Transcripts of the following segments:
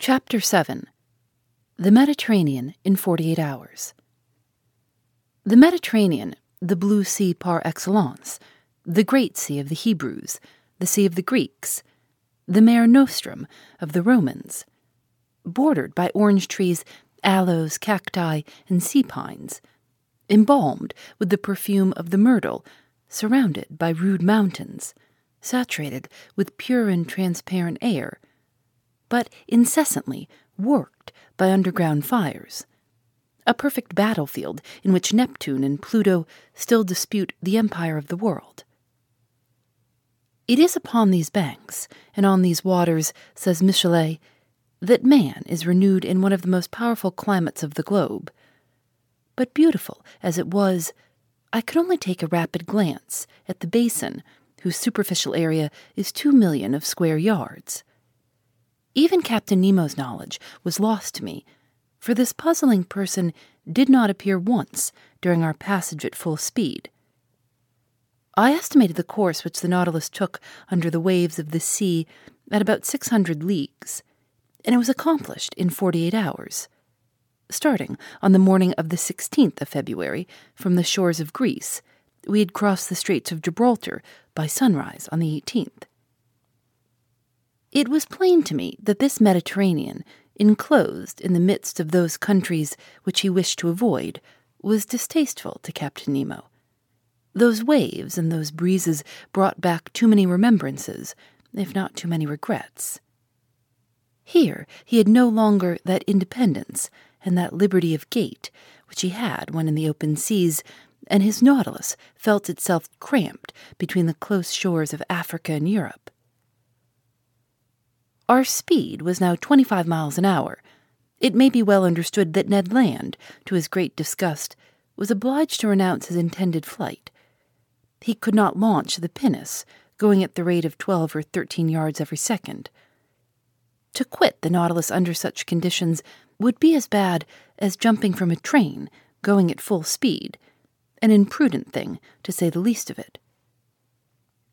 Chapter 7 The Mediterranean in 48 Hours. The Mediterranean, the blue sea par excellence, the great sea of the Hebrews, the sea of the Greeks, the Mare Nostrum of the Romans, bordered by orange trees, aloes, cacti, and sea pines, embalmed with the perfume of the myrtle, surrounded by rude mountains, saturated with pure and transparent air but incessantly worked by underground fires. A perfect battlefield in which Neptune and Pluto still dispute the empire of the world. It is upon these banks and on these waters, says Michelet, that man is renewed in one of the most powerful climates of the globe. But beautiful as it was, I could only take a rapid glance at the basin, whose superficial area is two million of square yards. Even Captain Nemo's knowledge was lost to me, for this puzzling person did not appear once during our passage at full speed. I estimated the course which the Nautilus took under the waves of the sea at about 600 leagues, and it was accomplished in 48 hours. Starting on the morning of the 16th of February from the shores of Greece, we had crossed the Straits of Gibraltar by sunrise on the 18th. It was plain to me that this Mediterranean, enclosed in the midst of those countries which he wished to avoid, was distasteful to Captain Nemo. Those waves and those breezes brought back too many remembrances, if not too many regrets. Here he had no longer that independence and that liberty of gait which he had when in the open seas, and his Nautilus felt itself cramped between the close shores of Africa and Europe. Our speed was now 25 miles an hour. It may be well understood that Ned Land, to his great disgust, was obliged to renounce his intended flight. He could not launch the pinnace, going at the rate of 12 or 13 yards every second. To quit the Nautilus under such conditions would be as bad as jumping from a train, going at full speed, an imprudent thing, to say the least of it.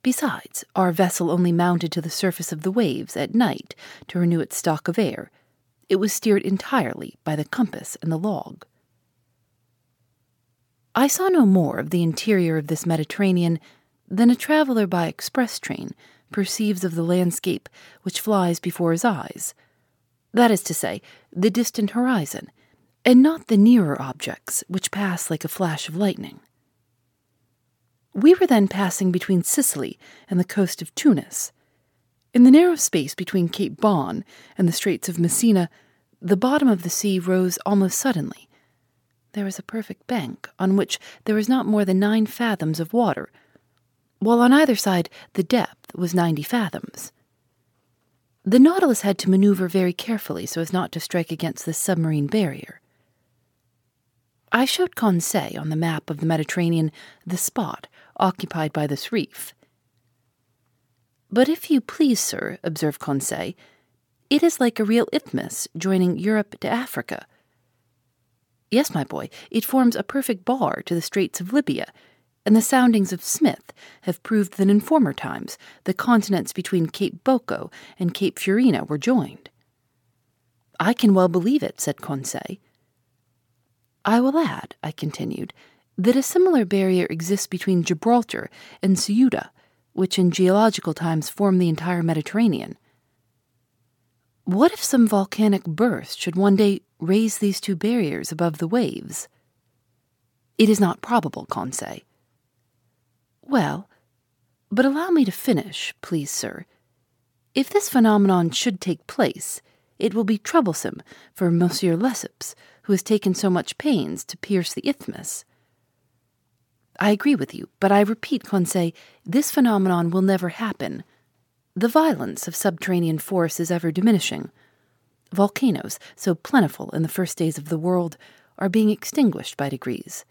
Besides, our vessel only mounted to the surface of the waves at night to renew its stock of air. It was steered entirely by the compass and the log. I saw no more of the interior of this Mediterranean than a traveler by express train perceives of the landscape which flies before his eyes. That is to say, the distant horizon, and not the nearer objects which pass like a flash of lightning. We were then passing between Sicily and the coast of Tunis. In the narrow space between Cape Bon and the Straits of Messina, the bottom of the sea rose almost suddenly. There was a perfect bank on which there was not more than nine fathoms of water, while on either side the depth was ninety fathoms. The Nautilus had to maneuver very carefully so as not to strike against this submarine barrier. I showed Conseil on the map of the Mediterranean the spot occupied by this reef. But if you please, sir, observed Conseil, it is like a real isthmus joining Europe to Africa. Yes, my boy, it forms a perfect bar to the Straits of Libya, and the soundings of Smith have proved that in former times the continents between Cape Boco and Cape Furina were joined. I can well believe it, said Conseil. I will add, I continued, that a similar barrier exists between Gibraltar and Ceuta, which in geological times form the entire Mediterranean. What if some volcanic burst should one day raise these two barriers above the waves? It is not probable, Conseil. Well, but allow me to finish, please, sir. If this phenomenon should take place, it will be troublesome for Monsieur Lesseps, who has taken so much pains to pierce the isthmus. I agree with you, but I repeat, Conseil, this phenomenon will never happen. The violence of subterranean force is ever diminishing. Volcanoes, so plentiful in the first days of the world, are being extinguished by degrees.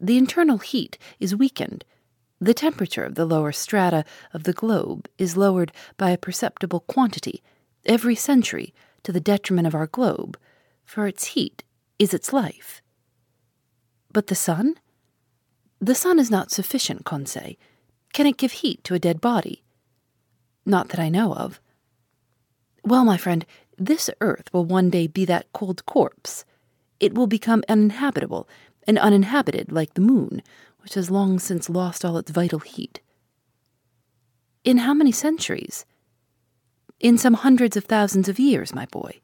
The internal heat is weakened. The temperature of the lower strata of the globe is lowered by a perceptible quantity every century to the detriment of our globe, for its heat is its life. But the sun? The sun is not sufficient, Conseil. Can it give heat to a dead body? Not that I know of. Well, my friend, this earth will one day be that cold corpse. It will become uninhabitable and uninhabited like the moon, which has long since lost all its vital heat. In how many centuries? In some hundreds of thousands of years, my boy.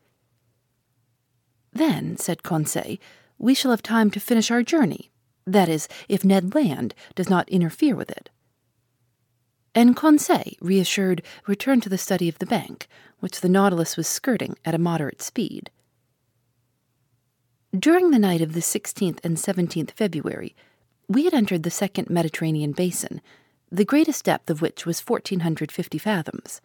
Then, said Conseil, we shall have time to finish our journey. That is, if Ned Land does not interfere with it. And Conseil, reassured, returned to the study of the bank, which the Nautilus was skirting at a moderate speed. During the night of the 16th and 17th February, we had entered the second Mediterranean basin, the greatest depth of which was 1450 fathoms.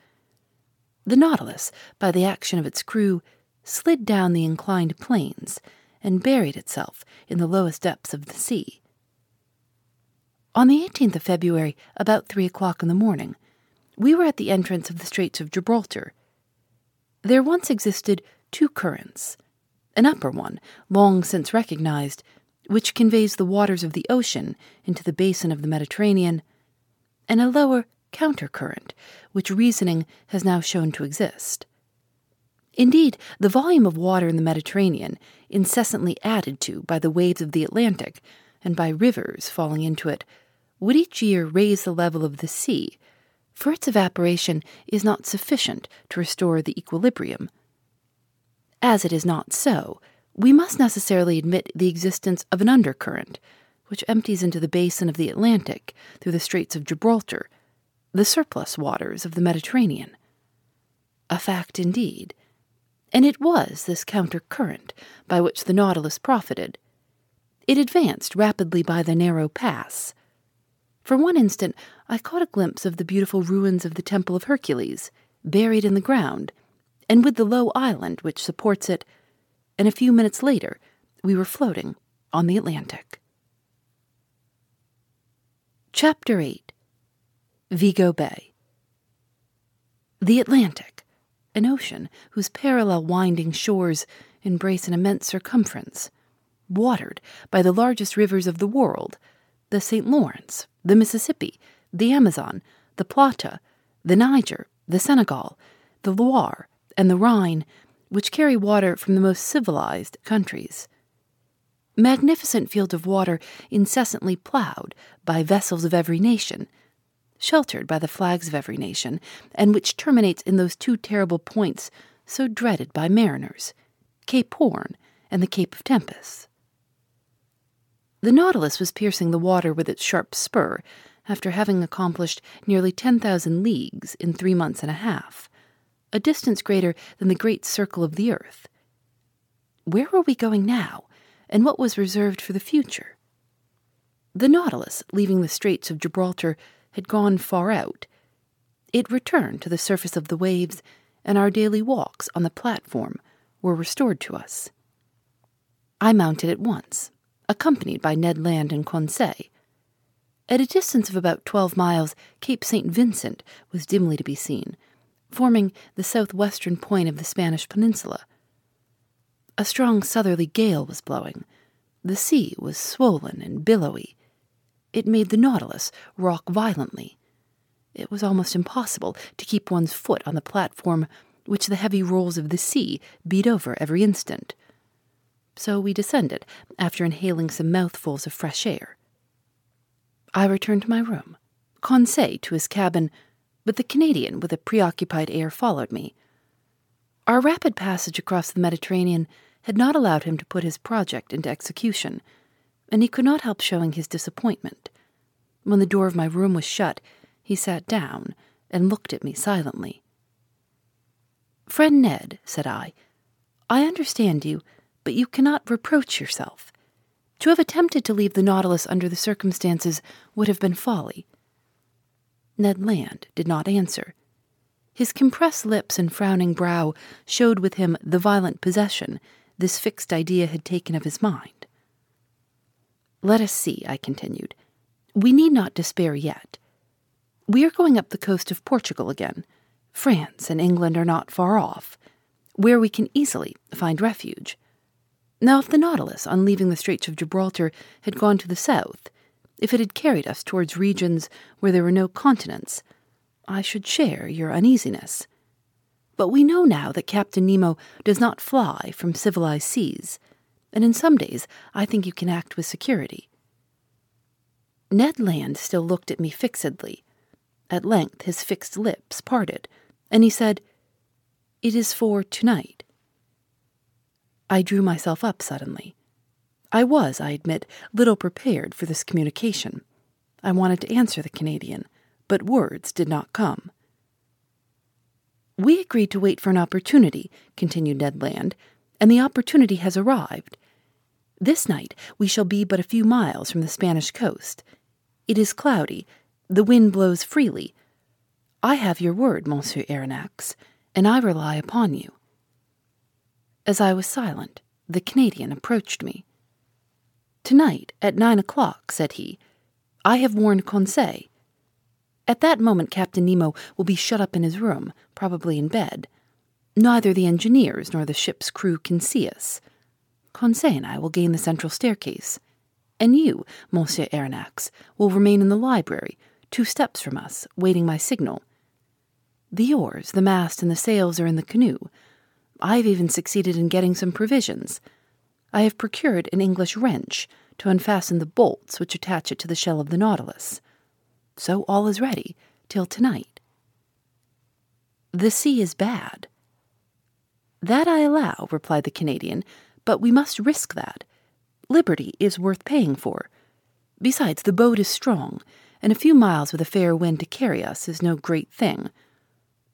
The Nautilus, by the action of its crew, slid down the inclined planes and buried itself in the lowest depths of the sea. On the 18th of February, about three o'clock in the morning, we were at the entrance of the Straits of Gibraltar. There once existed two currents an upper one, long since recognized, which conveys the waters of the ocean into the basin of the Mediterranean, and a lower countercurrent, which reasoning has now shown to exist. Indeed, the volume of water in the Mediterranean, incessantly added to by the waves of the Atlantic and by rivers falling into it, would each year raise the level of the sea, for its evaporation is not sufficient to restore the equilibrium. As it is not so, we must necessarily admit the existence of an undercurrent, which empties into the basin of the Atlantic through the Straits of Gibraltar, the surplus waters of the Mediterranean. A fact indeed and it was this counter-current by which the Nautilus profited. It advanced rapidly by the narrow pass. For one instant, I caught a glimpse of the beautiful ruins of the Temple of Hercules, buried in the ground, and with the low island which supports it, and a few minutes later, we were floating on the Atlantic. Chapter 8 Vigo Bay The Atlantic an ocean whose parallel winding shores embrace an immense circumference, watered by the largest rivers of the world the St. Lawrence, the Mississippi, the Amazon, the Plata, the Niger, the Senegal, the Loire, and the Rhine, which carry water from the most civilized countries. Magnificent fields of water incessantly plowed by vessels of every nation sheltered by the flags of every nation, and which terminates in those two terrible points so dreaded by mariners Cape Horn and the Cape of Tempests. The Nautilus was piercing the water with its sharp spur after having accomplished nearly 10,000 leagues in three months and a half, a distance greater than the great circle of the earth. Where were we going now, and what was reserved for the future? The Nautilus, leaving the Straits of Gibraltar, had gone far out. It returned to the surface of the waves, and our daily walks on the platform were restored to us. I mounted at once, accompanied by Ned Land and Conseil. At a distance of about twelve miles, Cape St. Vincent was dimly to be seen, forming the southwestern point of the Spanish peninsula. A strong southerly gale was blowing. The sea was swollen and billowy, it made the Nautilus rock violently. It was almost impossible to keep one's foot on the platform which the heavy rolls of the sea beat over every instant. So we descended after inhaling some mouthfuls of fresh air. I returned to my room, Conseil to his cabin, but the Canadian with a preoccupied air followed me. Our rapid passage across the Mediterranean had not allowed him to put his project into execution and he could not help showing his disappointment. When the door of my room was shut, he sat down and looked at me silently. Friend Ned, said I, I understand you, but you cannot reproach yourself. To have attempted to leave the Nautilus under the circumstances would have been folly. Ned Land did not answer. His compressed lips and frowning brow showed with him the violent possession this fixed idea had taken of his mind. Let us see, I continued. We need not despair yet. We are going up the coast of Portugal again. France and England are not far off, where we can easily find refuge. Now, if the Nautilus, on leaving the Straits of Gibraltar, had gone to the south, if it had carried us towards regions where there were no continents, I should share your uneasiness. But we know now that Captain Nemo does not fly from civilized seas, and in some days I think you can act with security. Ned Land still looked at me fixedly. At length his fixed lips parted, and he said, It is for tonight. I drew myself up suddenly. I was, I admit, little prepared for this communication. I wanted to answer the Canadian, but words did not come. We agreed to wait for an opportunity, continued Ned Land, and the opportunity has arrived. This night we shall be but a few miles from the Spanish coast. It is cloudy, the wind blows freely. I have your word, Monsieur Aronnax, and I rely upon you. As I was silent, the Canadian approached me. Tonight, at nine o'clock, said he, I have warned Conseil. At that moment, Captain Nemo will be shut up in his room, probably in bed. Neither the engineers nor the ship's crew can see us. Conseil and I will gain the central staircase, and you, Monsieur Aronnax, will remain in the library, two steps from us, waiting my signal. The oars, the mast, and the sails are in the canoe. I've even succeeded in getting some provisions. I have procured an English wrench to unfasten the bolts which attach it to the shell of the Nautilus. So all is ready till tonight. The sea is bad. That I allow, replied the Canadian, but we must risk that. Liberty is worth paying for. Besides, the boat is strong, and a few miles with a fair wind to carry us is no great thing.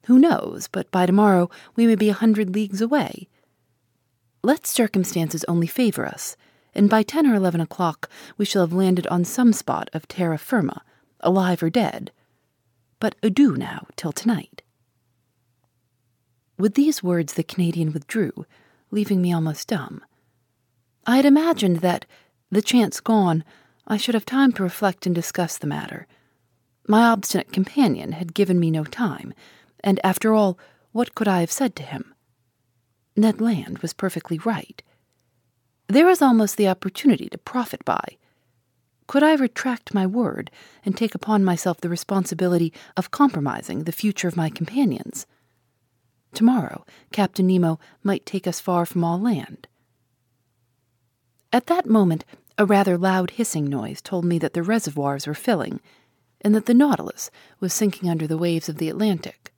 Who knows, but by tomorrow we may be a hundred leagues away. Let circumstances only favor us, and by ten or eleven o'clock we shall have landed on some spot of terra firma, alive or dead. But adieu now till tonight. With these words, the Canadian withdrew, leaving me almost dumb. I had imagined that, the chance gone, I should have time to reflect and discuss the matter. My obstinate companion had given me no time, and after all, what could I have said to him? Ned Land was perfectly right. There was almost the opportunity to profit by. Could I retract my word and take upon myself the responsibility of compromising the future of my companions? Tomorrow, Captain Nemo might take us far from all land. At that moment, a rather loud hissing noise told me that the reservoirs were filling, and that the Nautilus was sinking under the waves of the Atlantic.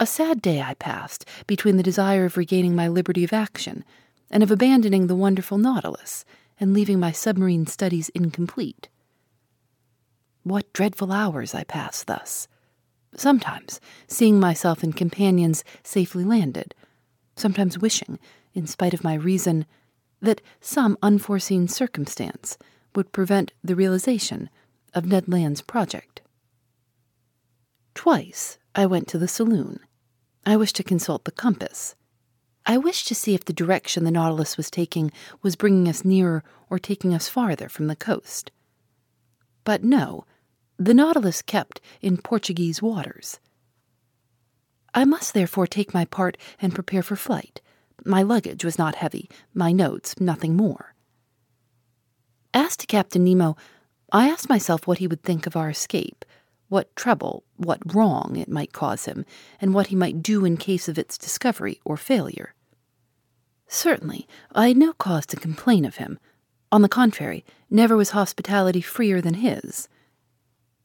A sad day I passed between the desire of regaining my liberty of action and of abandoning the wonderful Nautilus and leaving my submarine studies incomplete. What dreadful hours I passed thus, sometimes seeing myself and companions safely landed, sometimes wishing, in spite of my reason, that some unforeseen circumstance would prevent the realization of Ned Land's project. Twice I went to the saloon. I wished to consult the compass. I wished to see if the direction the Nautilus was taking was bringing us nearer or taking us farther from the coast. But no, the Nautilus kept in Portuguese waters. I must therefore take my part and prepare for flight. My luggage was not heavy, my notes nothing more. As to Captain Nemo, I asked myself what he would think of our escape, what trouble, what wrong it might cause him, and what he might do in case of its discovery or failure. Certainly, I had no cause to complain of him. On the contrary, never was hospitality freer than his.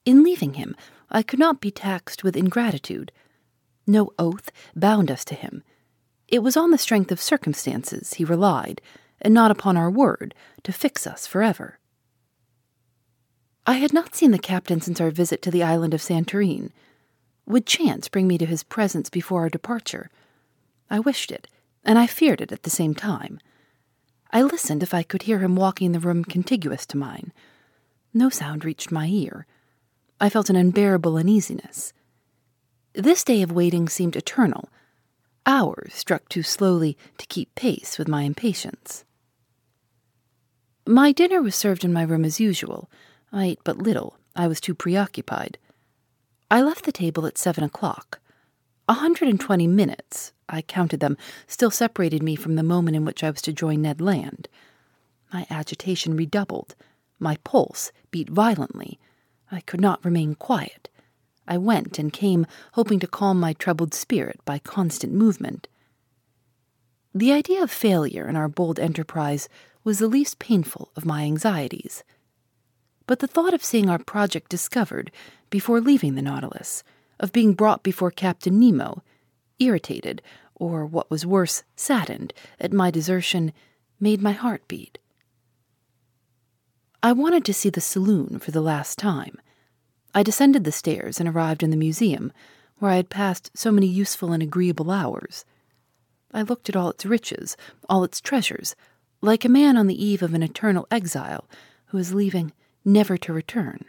In leaving him, I could not be taxed with ingratitude. No oath bound us to him. It was on the strength of circumstances he relied, and not upon our word, to fix us forever. I had not seen the captain since our visit to the island of Santorin. Would chance bring me to his presence before our departure? I wished it, and I feared it at the same time. I listened if I could hear him walking in the room contiguous to mine. No sound reached my ear. I felt an unbearable uneasiness. This day of waiting seemed eternal. Hours struck too slowly to keep pace with my impatience. My dinner was served in my room as usual. I ate but little. I was too preoccupied. I left the table at seven o'clock. A hundred and twenty minutes, I counted them, still separated me from the moment in which I was to join Ned Land. My agitation redoubled. My pulse beat violently. I could not remain quiet. I went and came, hoping to calm my troubled spirit by constant movement. The idea of failure in our bold enterprise was the least painful of my anxieties. But the thought of seeing our project discovered before leaving the Nautilus, of being brought before Captain Nemo, irritated, or what was worse, saddened, at my desertion, made my heart beat. I wanted to see the saloon for the last time. I descended the stairs and arrived in the museum, where I had passed so many useful and agreeable hours. I looked at all its riches, all its treasures, like a man on the eve of an eternal exile who is leaving never to return.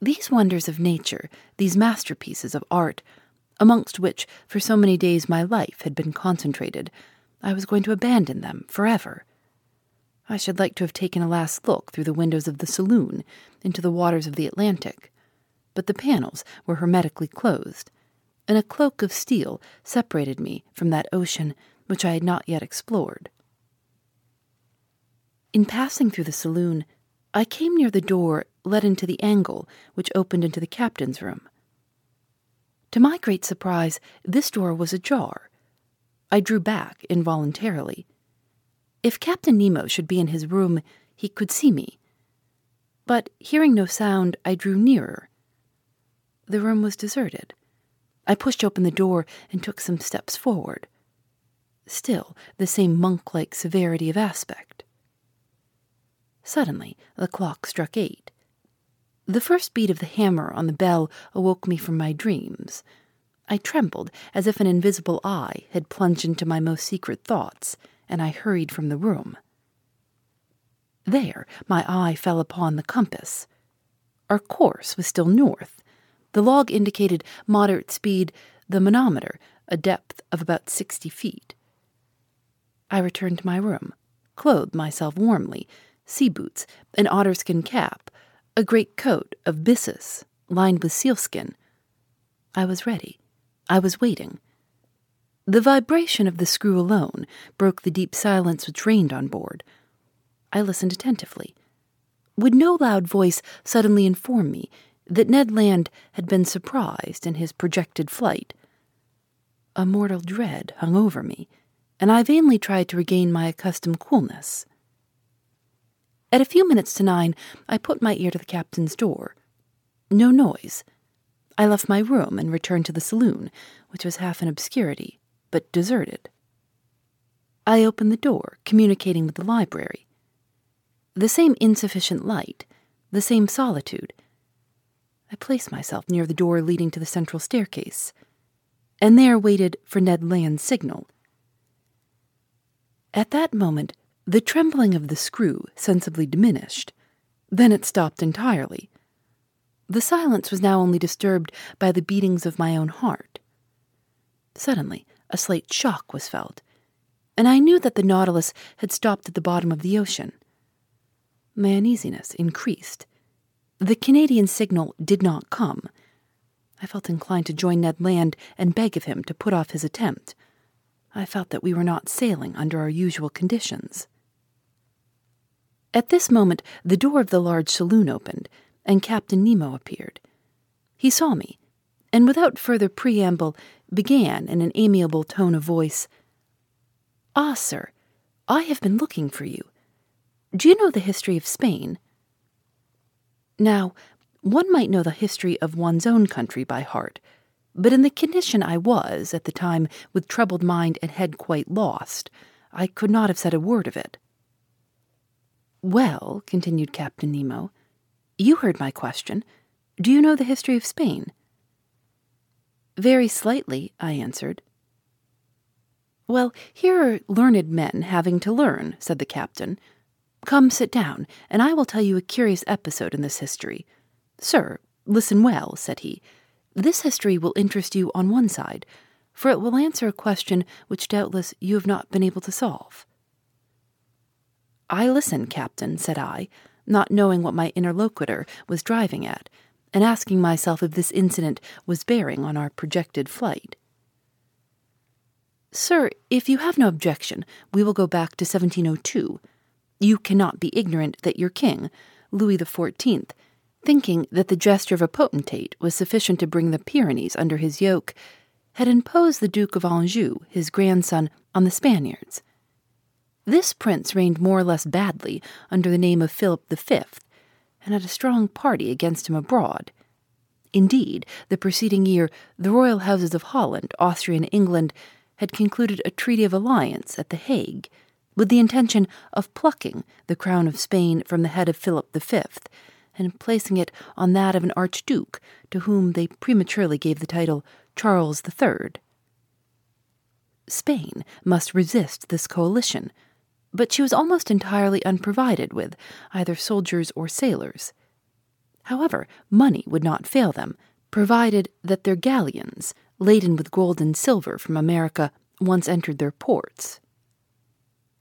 These wonders of nature, these masterpieces of art, amongst which for so many days my life had been concentrated, I was going to abandon them forever. I should like to have taken a last look through the windows of the saloon into the waters of the Atlantic, but the panels were hermetically closed, and a cloak of steel separated me from that ocean which I had not yet explored. In passing through the saloon, I came near the door let into the angle which opened into the captain's room. To my great surprise, this door was ajar. I drew back involuntarily. If Captain Nemo should be in his room, he could see me. But hearing no sound, I drew nearer. The room was deserted. I pushed open the door and took some steps forward. Still the same monk like severity of aspect. Suddenly, the clock struck eight. The first beat of the hammer on the bell awoke me from my dreams. I trembled as if an invisible eye had plunged into my most secret thoughts and I hurried from the room. There, my eye fell upon the compass. Our course was still north. The log indicated moderate speed, the manometer a depth of about sixty feet. I returned to my room, clothed myself warmly, sea boots, an otterskin cap, a great coat of byssus lined with sealskin. I was ready. I was waiting. The vibration of the screw alone broke the deep silence which reigned on board. I listened attentively. Would no loud voice suddenly inform me that Ned Land had been surprised in his projected flight? A mortal dread hung over me, and I vainly tried to regain my accustomed coolness. At a few minutes to nine, I put my ear to the captain's door. No noise. I left my room and returned to the saloon, which was half in obscurity but deserted. I opened the door, communicating with the library. The same insufficient light, the same solitude. I placed myself near the door leading to the central staircase, and there waited for Ned Land's signal. At that moment, the trembling of the screw sensibly diminished. Then it stopped entirely. The silence was now only disturbed by the beatings of my own heart. Suddenly, a slight shock was felt, and I knew that the Nautilus had stopped at the bottom of the ocean. My uneasiness increased. The Canadian signal did not come. I felt inclined to join Ned Land and beg of him to put off his attempt. I felt that we were not sailing under our usual conditions. At this moment, the door of the large saloon opened, and Captain Nemo appeared. He saw me, and without further preamble, began in an amiable tone of voice Ah, sir, I have been looking for you. Do you know the history of Spain? Now, one might know the history of one's own country by heart, but in the condition I was at the time, with troubled mind and head quite lost, I could not have said a word of it. Well, continued Captain Nemo, you heard my question. Do you know the history of Spain? Very slightly, I answered. Well, here are learned men having to learn, said the captain. Come sit down, and I will tell you a curious episode in this history. Sir, listen well, said he. This history will interest you on one side, for it will answer a question which doubtless you have not been able to solve. I listen, Captain, said I, not knowing what my interlocutor was driving at, and asking myself if this incident was bearing on our projected flight. Sir, if you have no objection, we will go back to 1702. You cannot be ignorant that your king, Louis XIV, thinking that the gesture of a potentate was sufficient to bring the Pyrenees under his yoke, had imposed the Duke of Anjou, his grandson, on the Spaniards. This prince reigned more or less badly under the name of Philip V, and had a strong party against him abroad. Indeed, the preceding year, the royal houses of Holland, Austria, and England had concluded a treaty of alliance at The Hague, with the intention of plucking the crown of Spain from the head of Philip V and placing it on that of an archduke to whom they prematurely gave the title Charles III. Spain must resist this coalition, but she was almost entirely unprovided with either soldiers or sailors. However, money would not fail them, provided that their galleons, laden with gold and silver from America, once entered their ports.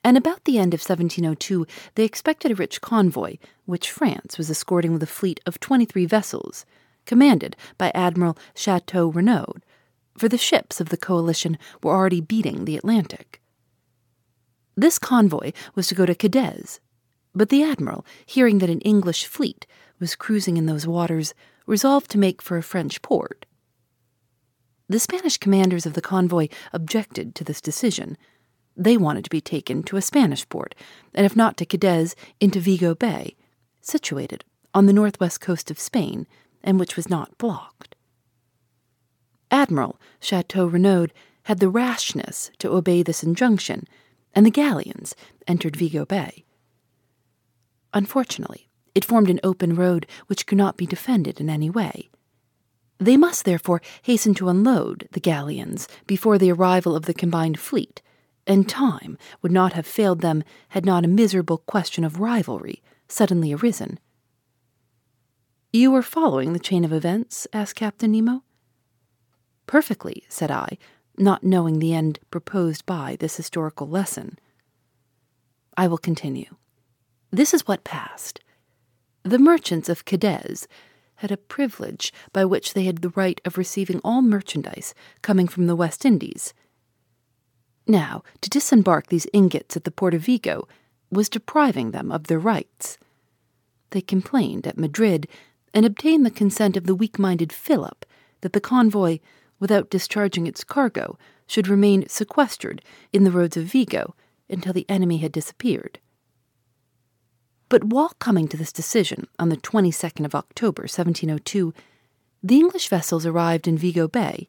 And about the end of 1702, they expected a rich convoy, which France was escorting with a fleet of 23 vessels, commanded by Admiral Chateau Renaud, for the ships of the coalition were already beating the Atlantic. This convoy was to go to Cadiz, but the admiral, hearing that an English fleet was cruising in those waters, resolved to make for a French port. The Spanish commanders of the convoy objected to this decision. They wanted to be taken to a Spanish port, and if not to Cadiz, into Vigo Bay, situated on the northwest coast of Spain, and which was not blocked. Admiral Chateau Renaud had the rashness to obey this injunction, and the galleons entered Vigo Bay. Unfortunately, it formed an open road which could not be defended in any way. They must therefore hasten to unload the galleons before the arrival of the combined fleet, and time would not have failed them had not a miserable question of rivalry suddenly arisen. You are following the chain of events? asked Captain Nemo. Perfectly, said I, not knowing the end proposed by this historical lesson. I will continue. This is what passed. The merchants of Cadiz had a privilege by which they had the right of receiving all merchandise coming from the West Indies. Now, to disembark these ingots at the port of Vigo was depriving them of their rights. They complained at Madrid and obtained the consent of the weak minded Philip that the convoy, without discharging its cargo, should remain sequestered in the roads of Vigo until the enemy had disappeared. But while coming to this decision on the 22nd of October, 1702, the English vessels arrived in Vigo Bay,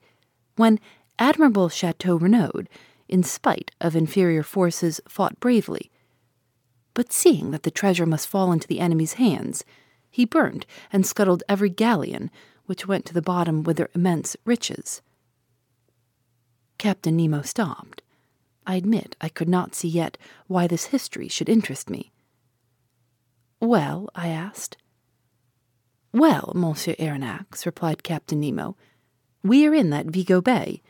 when Admiral Chateau Renaud, in spite of inferior forces, fought bravely. But seeing that the treasure must fall into the enemy's hands, he burned and scuttled every galleon which went to the bottom with their immense riches. Captain Nemo stopped. I admit I could not see yet why this history should interest me. Well, I asked. Well, Monsieur Aronnax, replied Captain Nemo, we are in that Vigo Bay,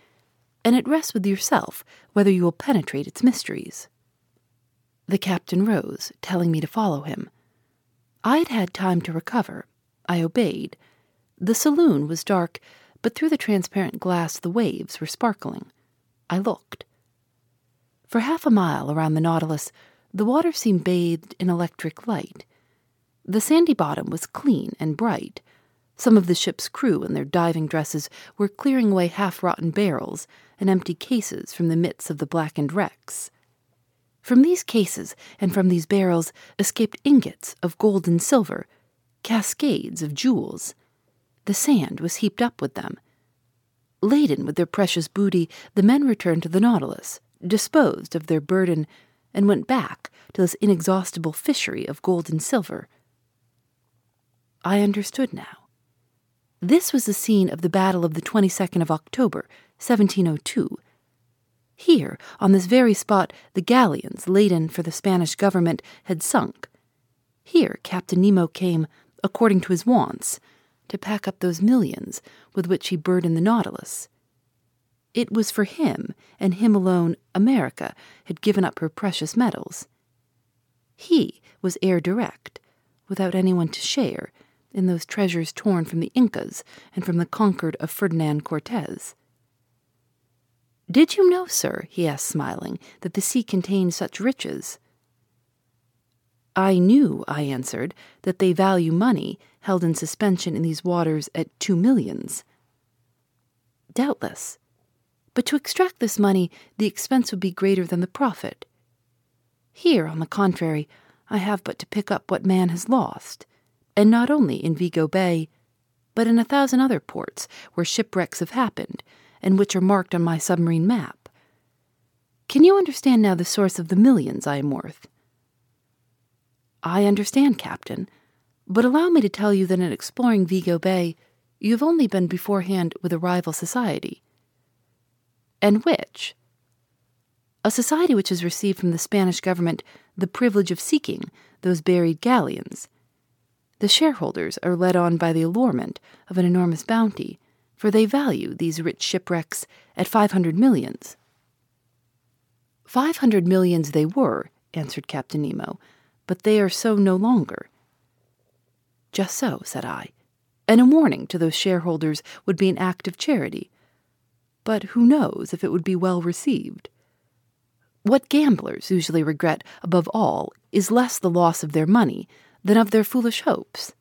and it rests with yourself whether you will penetrate its mysteries. The captain rose, telling me to follow him. I had had time to recover. I obeyed. The saloon was dark, but through the transparent glass the waves were sparkling. I looked. For half a mile around the Nautilus, the water seemed bathed in electric light. The sandy bottom was clean and bright. Some of the ship's crew in their diving dresses were clearing away half rotten barrels and empty cases from the midst of the blackened wrecks. From these cases and from these barrels escaped ingots of gold and silver, cascades of jewels. The sand was heaped up with them. Laden with their precious booty, the men returned to the Nautilus, disposed of their burden, and went back to this inexhaustible fishery of gold and silver. I understood now. This was the scene of the battle of the 22nd of October, 1702. Here, on this very spot, the galleons laden for the Spanish government had sunk. Here Captain Nemo came, according to his wants, to pack up those millions with which he burdened the Nautilus. It was for him, and him alone, America had given up her precious metals. He was heir direct, without anyone to share, in those treasures torn from the Incas and from the conquered of Ferdinand Cortez. Did you know, sir, he asked, smiling, that the sea contained such riches? I knew, I answered, that they value money held in suspension in these waters at two millions. Doubtless. But to extract this money, the expense would be greater than the profit. Here, on the contrary, I have but to pick up what man has lost, and not only in Vigo Bay, but in a thousand other ports where shipwrecks have happened, and which are marked on my submarine map. Can you understand now the source of the millions I am worth? I understand, Captain, but allow me to tell you that in exploring Vigo Bay, you have only been beforehand with a rival society. And which? A society which has received from the Spanish government the privilege of seeking those buried galleons. The shareholders are led on by the allurement of an enormous bounty, for they value these rich shipwrecks at five hundred millions. Five hundred millions they were, answered Captain Nemo, but they are so no longer. Just so, said I, and a warning to those shareholders would be an act of charity. But who knows if it would be well received? What gamblers usually regret above all is less the loss of their money than of their foolish hopes.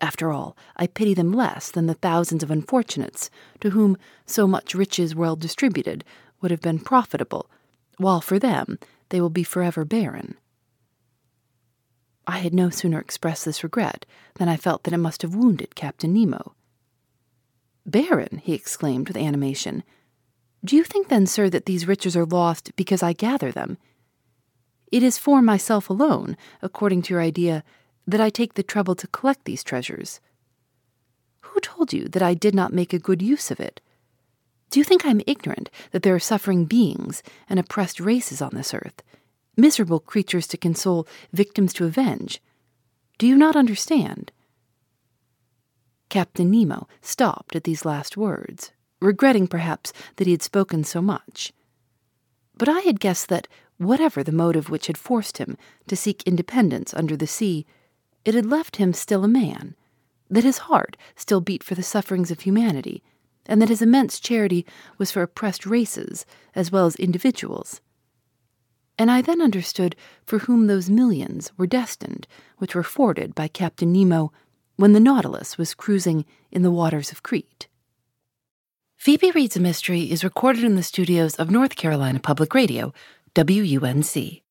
After all, I pity them less than the thousands of unfortunates to whom so much riches well distributed would have been profitable, while for them they will be forever barren. I had no sooner expressed this regret than I felt that it must have wounded Captain Nemo. Baron, he exclaimed with animation. Do you think then, sir, that these riches are lost because I gather them? It is for myself alone, according to your idea, that I take the trouble to collect these treasures. Who told you that I did not make a good use of it? Do you think I am ignorant that there are suffering beings and oppressed races on this earth, miserable creatures to console, victims to avenge. Do you not understand? Captain Nemo stopped at these last words, regretting perhaps that he had spoken so much. But I had guessed that, whatever the motive which had forced him to seek independence under the sea, it had left him still a man, that his heart still beat for the sufferings of humanity, and that his immense charity was for oppressed races as well as individuals and I then understood for whom those millions were destined which were forded by Captain Nemo when the Nautilus was cruising in the waters of Crete. Phoebe Reads a Mystery is recorded in the studios of North Carolina Public Radio, WUNC.